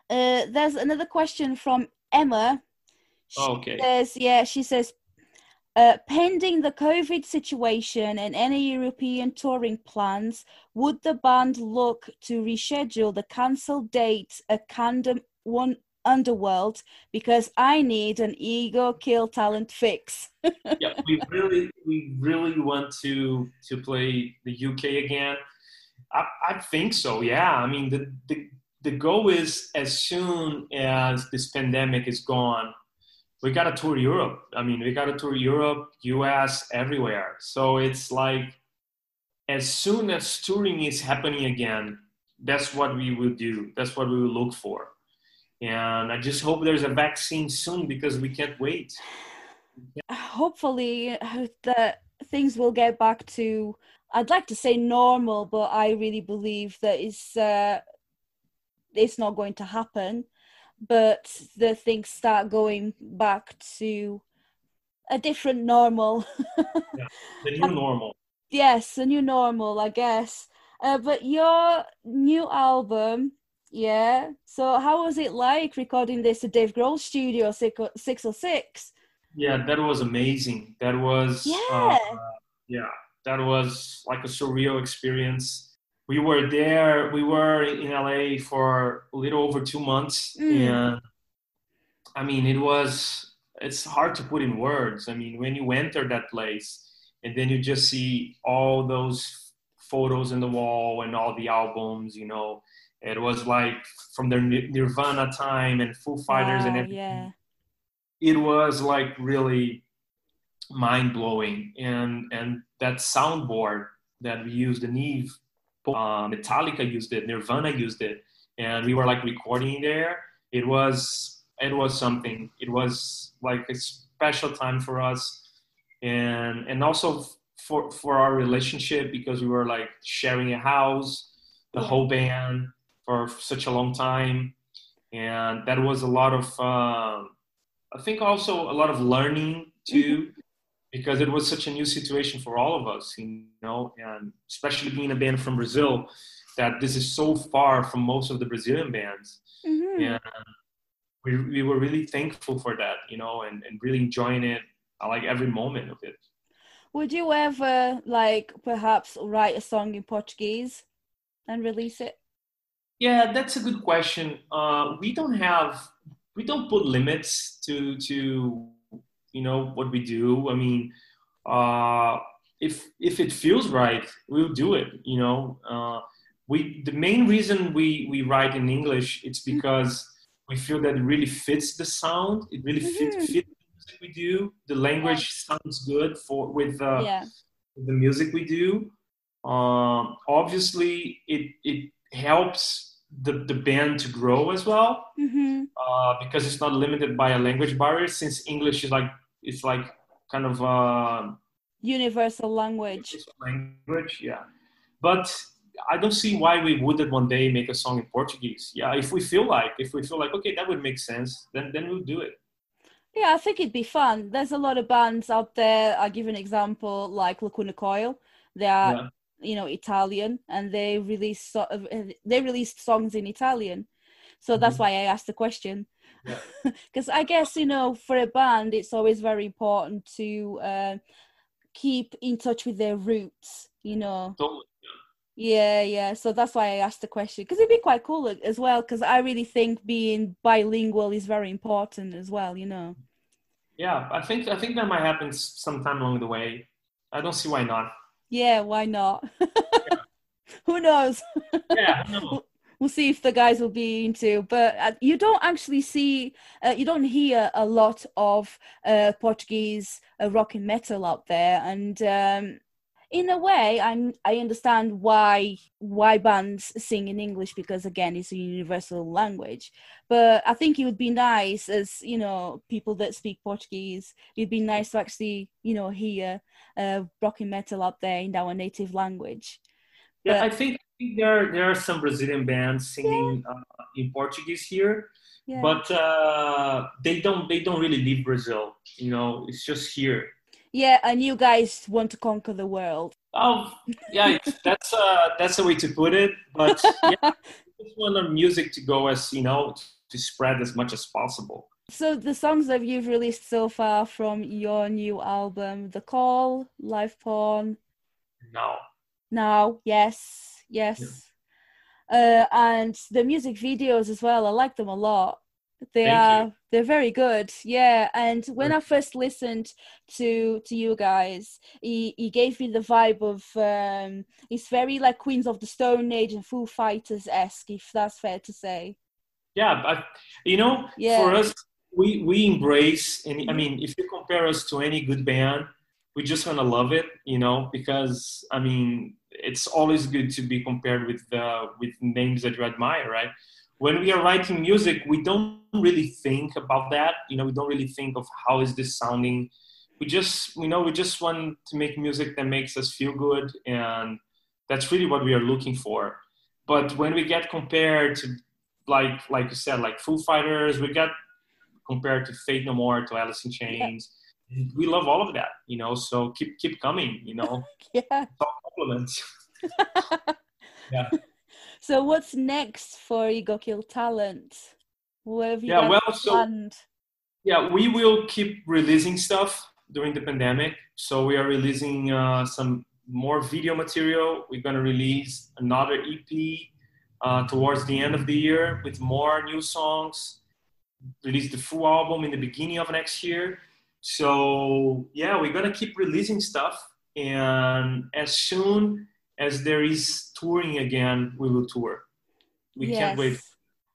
Uh, there's another question from Emma. She oh, okay. Says, yeah, she says, uh, pending the COVID situation and any European touring plans, would the band look to reschedule the cancelled date at Camden One Underworld? Because I need an ego kill talent fix. yeah, we really, we really want to to play the UK again. I, I think so. Yeah, I mean the the the goal is as soon as this pandemic is gone we got to tour Europe. I mean, we got to tour Europe, US, everywhere. So it's like as soon as touring is happening again, that's what we will do. That's what we will look for. And I just hope there's a vaccine soon because we can't wait. Hopefully, the things will get back to I'd like to say normal, but I really believe that it's uh, it's not going to happen. But the things start going back to a different normal. yeah, the new normal. yes, a new normal, I guess. Uh, but your new album, yeah. So how was it like recording this at Dave Grohl Studio 606? Yeah, that was amazing. That was yeah, uh, yeah, that was like a surreal experience. We were there. We were in LA for a little over two months, mm. and I mean, it was. It's hard to put in words. I mean, when you enter that place, and then you just see all those photos in the wall and all the albums, you know, it was like from their Nirvana time and Foo Fighters wow, and everything. Yeah. It was like really mind blowing, and and that soundboard that we used, the Neve, uh, Metallica used it, Nirvana used it, and we were like recording there. It was it was something. It was like a special time for us, and and also for for our relationship because we were like sharing a house, the whole band for such a long time, and that was a lot of. Uh, I think also a lot of learning too. Because it was such a new situation for all of us, you know, and especially being a band from Brazil, that this is so far from most of the Brazilian bands. Mm-hmm. And we, we were really thankful for that, you know, and, and really enjoying it, I like every moment of it. Would you ever, like, perhaps write a song in Portuguese and release it? Yeah, that's a good question. Uh, we don't have, we don't put limits to, to you know what we do i mean uh, if if it feels right we'll do it you know uh, we the main reason we we write in english it's mm-hmm. because we feel that it really fits the sound it really mm-hmm. fits the music we do the language yeah. sounds good for with uh, yeah. the music we do um, obviously it it helps the, the band to grow as well mm-hmm. uh, because it's not limited by a language barrier since english is like it's like kind of uh, universal language. language yeah. But i don't see why we wouldn't one day make a song in portuguese. Yeah if we feel like if we feel like okay that would make sense then then we'll do it. Yeah i think it'd be fun. There's a lot of bands out there. I'll give an example like lacuna coil. They are yeah. you know Italian and they release sort of they released songs in Italian. So that's mm-hmm. why I asked the question. Because I guess you know for a band it's always very important to uh, keep in touch with their roots. You know. Totally. Yeah, yeah. So that's why I asked the question because it'd be quite cool as well. Because I really think being bilingual is very important as well. You know. Yeah, I think I think that might happen sometime along the way. I don't see why not. Yeah, why not? Yeah. Who knows? yeah, we'll see if the guys will be into. But uh, you don't actually see, uh, you don't hear a lot of uh, Portuguese uh, rock and metal out there, and um, in a way, I'm I understand why why bands sing in English because again, it's a universal language. But I think it would be nice, as you know, people that speak Portuguese, it'd be nice to actually, you know, hear uh, rock and metal up there in our native language. Yeah, but, I think there there are some Brazilian bands singing yeah. uh, in Portuguese here, yeah. but uh, they don't they don't really leave Brazil. You know, it's just here. Yeah, and you guys want to conquer the world. Oh, yeah, that's uh, that's the way to put it. But yeah, just want our music to go as you know to spread as much as possible. So the songs that you've released so far from your new album, The Call, Live Porn. No. Now, yes, yes. Yeah. Uh, and the music videos as well. I like them a lot. They Thank are you. they're very good. Yeah. And when I first listened to to you guys, he, he gave me the vibe of um it's very like Queens of the Stone Age and Foo Fighters esque, if that's fair to say. Yeah, but you know, yeah. for us we we embrace and I mean if you compare us to any good band, we just gonna love it, you know, because I mean it's always good to be compared with uh, with names that you admire, right? when we are writing music, we don't really think about that. You know, we don't really think of how is this sounding we just we know we just want to make music that makes us feel good and that's really what we are looking for but when we get compared to like like you said like foo fighters we get compared to Faith No More to Alice in Chains. We love all of that you know so keep keep coming you know yeah compliments yeah so what's next for ego kill talent what have you yeah well planned? so yeah we will keep releasing stuff during the pandemic. So we are releasing uh, some more video material. We're going to release another EP uh, towards the end of the year with more new songs. Release the full album in the beginning of next year. So yeah, we're gonna keep releasing stuff, and as soon as there is touring again, we will tour. We yes. can't wait.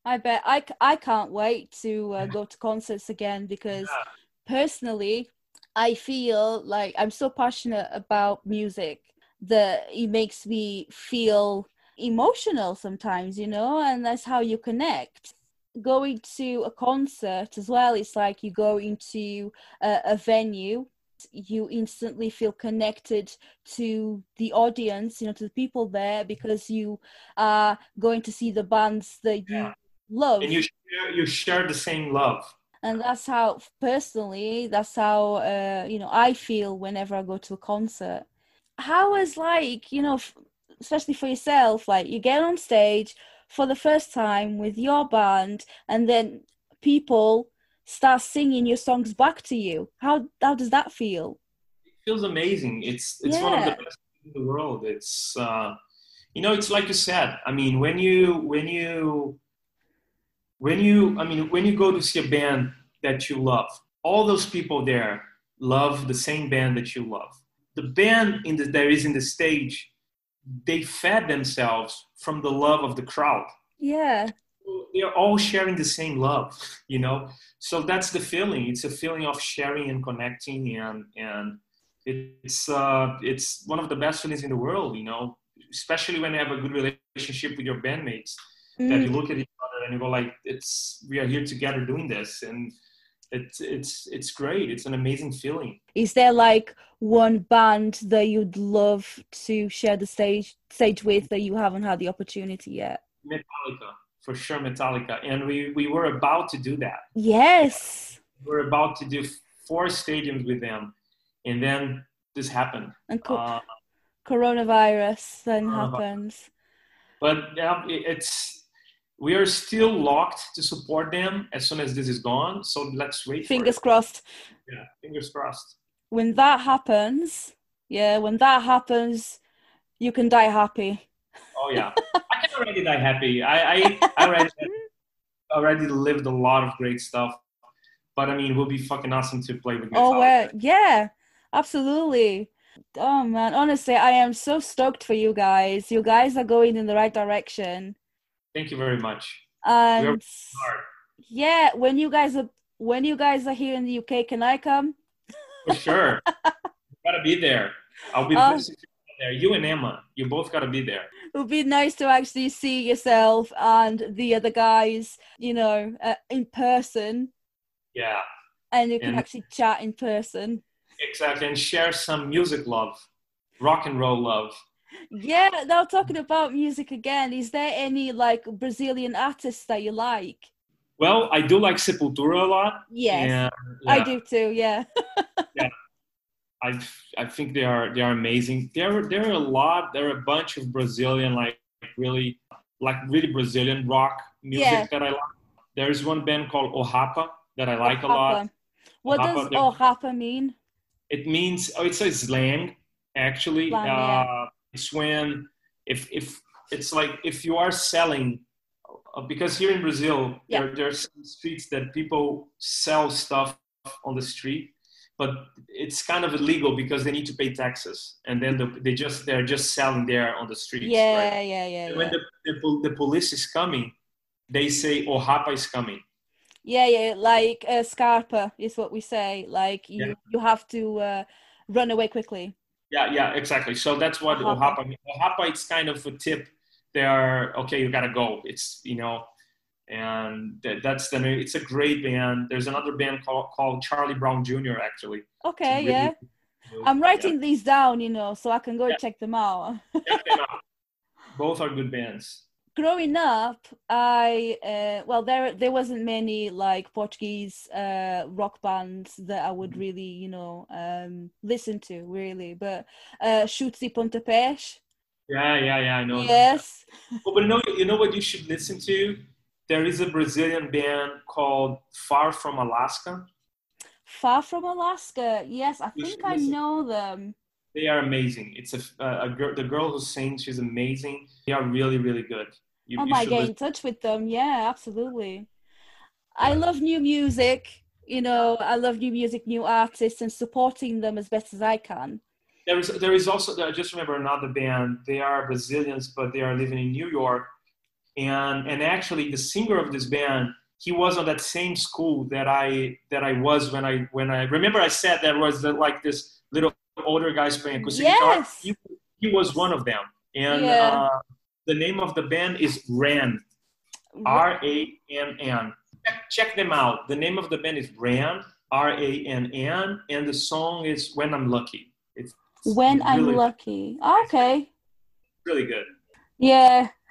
I bet I, I can't wait to uh, go to concerts again because yeah. personally I feel like I'm so passionate about music that it makes me feel emotional sometimes, you know, and that's how you connect. Going to a concert as well, it's like you go into a, a venue you instantly feel connected to the audience you know to the people there because you are going to see the bands that you yeah. love. And you share, you share the same love. And that's how personally that's how uh, you know i feel whenever i go to a concert. How is like you know especially for yourself like you get on stage for the first time with your band and then people start singing your songs back to you. How how does that feel? It feels amazing. It's it's yeah. one of the best in the world. It's uh you know it's like you said i mean when you when you when you i mean when you go to see a band that you love all those people there love the same band that you love. The band in the, that is in the stage they fed themselves from the love of the crowd. Yeah. They're all sharing the same love you know? So that's the feeling. It's a feeling of sharing and connecting and and it's uh it's one of the best feelings in the world you know? Especially when you have a good relationship with your bandmates mm. that you look at each other and you go like it's we are here together doing this. And it's it's it's great. It's an amazing feeling. Is there like one band that you'd love to share the stage stage with that you haven't had the opportunity yet? Metallica for sure metallica. And we we were about to do that. Yes. We are about to do four stadiums with them and then this happened. And co- uh, coronavirus then coronavirus. happens but yeah, it's we are still locked to support them as soon as this is gone. So let's wait. Fingers crossed. Yeah, fingers crossed. When that happens, yeah, when that happens, you can die happy. Oh yeah, I can already die happy. I I, I already already lived a lot of great stuff. But I mean, it will be fucking awesome to play with. Oh well, yeah, absolutely. Oh man, honestly, I am so stoked for you guys. You guys are going in the right direction Thank you very much. And yeah, when you guys are when you guys are here in the UK, can I come? For sure. gotta be there. I'll be um, there. You and Emma, you both gotta be there. It would be nice to actually see yourself and the other guys, you know, uh, in person. Yeah. And you can and actually chat in person. Exactly, and share some music love, rock and roll love yeah, now talking about music again, is there any like Brazilian artists that you like? Well, I do like Sepultura a lot. Yes, yeah. I do too. Yeah. yeah, I I think they are they are amazing. There there are a lot. There are a bunch of Brazilian like really like really Brazilian rock music yeah. that I like. There's one band called O Rappa that I like a lot. What does O Rappa mean? It means oh, it's a slang actually. Slang, uh, when if if it's like if you are selling uh, because here in Brazil yeah. there there's streets that people sell stuff on the street but it's kind of illegal because they need to pay taxes and then the, they just they're just selling there on the streets yeah right? yeah yeah, yeah. when the, the, the, police is coming they say oh hapa is coming yeah yeah like uh, scarpa is what we say like you yeah. you have to uh, run away quickly yeah, yeah, exactly. So that's what O Rappa means. O it's kind of a tip. They are okay. You gotta go. It's you know, and that, that's the new. It's a great band. There's another band called called Charlie Brown Jr. Actually. Okay, really yeah. new. I'm writing Yeah, these down, you know, so I can go Yeah. check them out. check them out. Both are good bands. Growing up, I uh, well, there there wasn't many like Portuguese uh, rock bands that I would really, you know, um, listen to really. But uh, Chutes e Pontapés, Yeah, yeah, yeah. I know. yes, Oh, but you know, you know what you should listen to? There is a Brazilian band called Far From Alaska. Far from Alaska, yes, I You think I listen. know them. They are amazing. It's a, a, a girl. The girl who sings, she's amazing. They are really, really good. You, I you should get listen. in touch with them. Yeah, absolutely. I love new music. You know, I love new music, new artists, and supporting them as best as I can. There is, there is also. I just remember another band. They are Brazilians, but they are living in New York. And and actually, the singer of this band, he was on that same school that I that I was when I when I remember I said there was like this little older guys playing acoustic guitar. He, he was one of them. And Yeah. uh, the name of the band is Rann. R A N N. Check, check them out. The name of the band is Rann, R A N N, and the song is When I'm Lucky. It's When I'm really, lucky. Okay. really good. Yeah.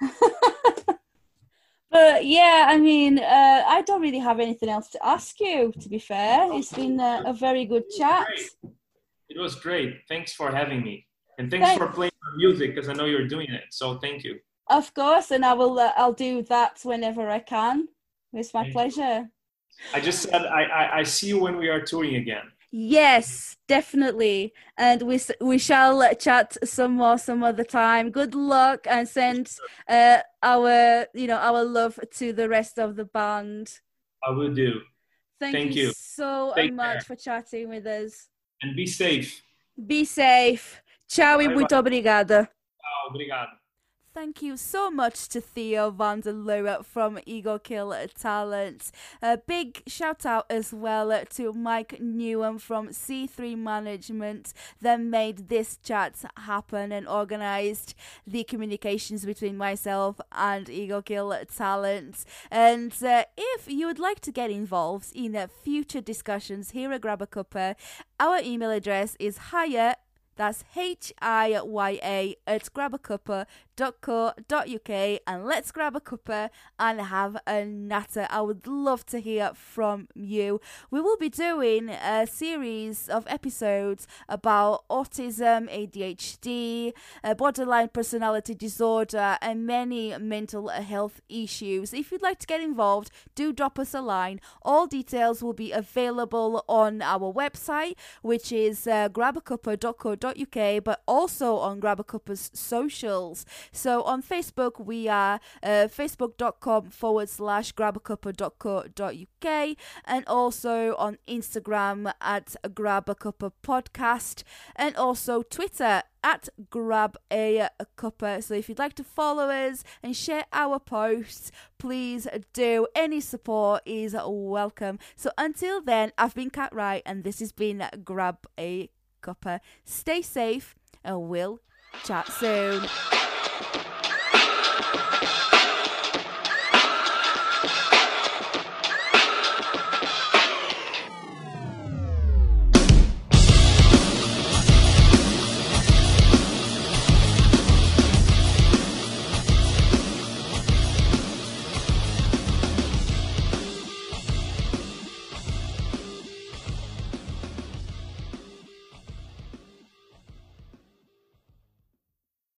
but yeah, I mean, uh, I don't really have anything else to ask you, to be fair. It's been a, a very good chat. Great. It was great. Thanks for having me, and thanks Thank- for playing my music because I know you're doing it. So thank you. Of course, and I will. Uh, I'll do that whenever I can. It's my Thank you. pleasure. I just said I, I, I see you when we are touring again. Yes, definitely, and we we shall chat some more some other time. Good luck, and send uh, our you know our love to the rest of the band. I will do. Thank, Thank you, you. so Take much care. for chatting with us. And be safe. Be safe. E Bye muito obrigada. Tchau, obrigado. Thank you so much to Theo van der Loo from Ego Kill Talent. A big shout out as well to Mike Newham from C3 Management that made this chat happen and organized the communications between myself and Ego Kill Talent. And uh, if you would like to get involved in uh, future discussions here at Grab a Cuppa, our email address is hiya that's H I Y A at grabacuppa.co.uk and let's grab a cuppa and have a natter. I would love to hear from you. We will be doing a series of episodes about autism, ADHD, uh, borderline personality disorder, and many mental health issues. If you'd like to get involved, do drop us a line. All details will be available on our website, which is uh, grabacuppa.co.uk, but also on Grabacuppa's socials. So on Facebook, we are uh, facebook.com forward slash grabacuppa.co.uk, and also on Instagram at grabacuppa podcast, and also Twitter at grab a cuppa. So if you'd like to follow us and share our posts, please do. Any support is welcome. So until then, I've been Cat Wright, and this has been Grab a Cuppa. Stay safe, and we'll chat soon.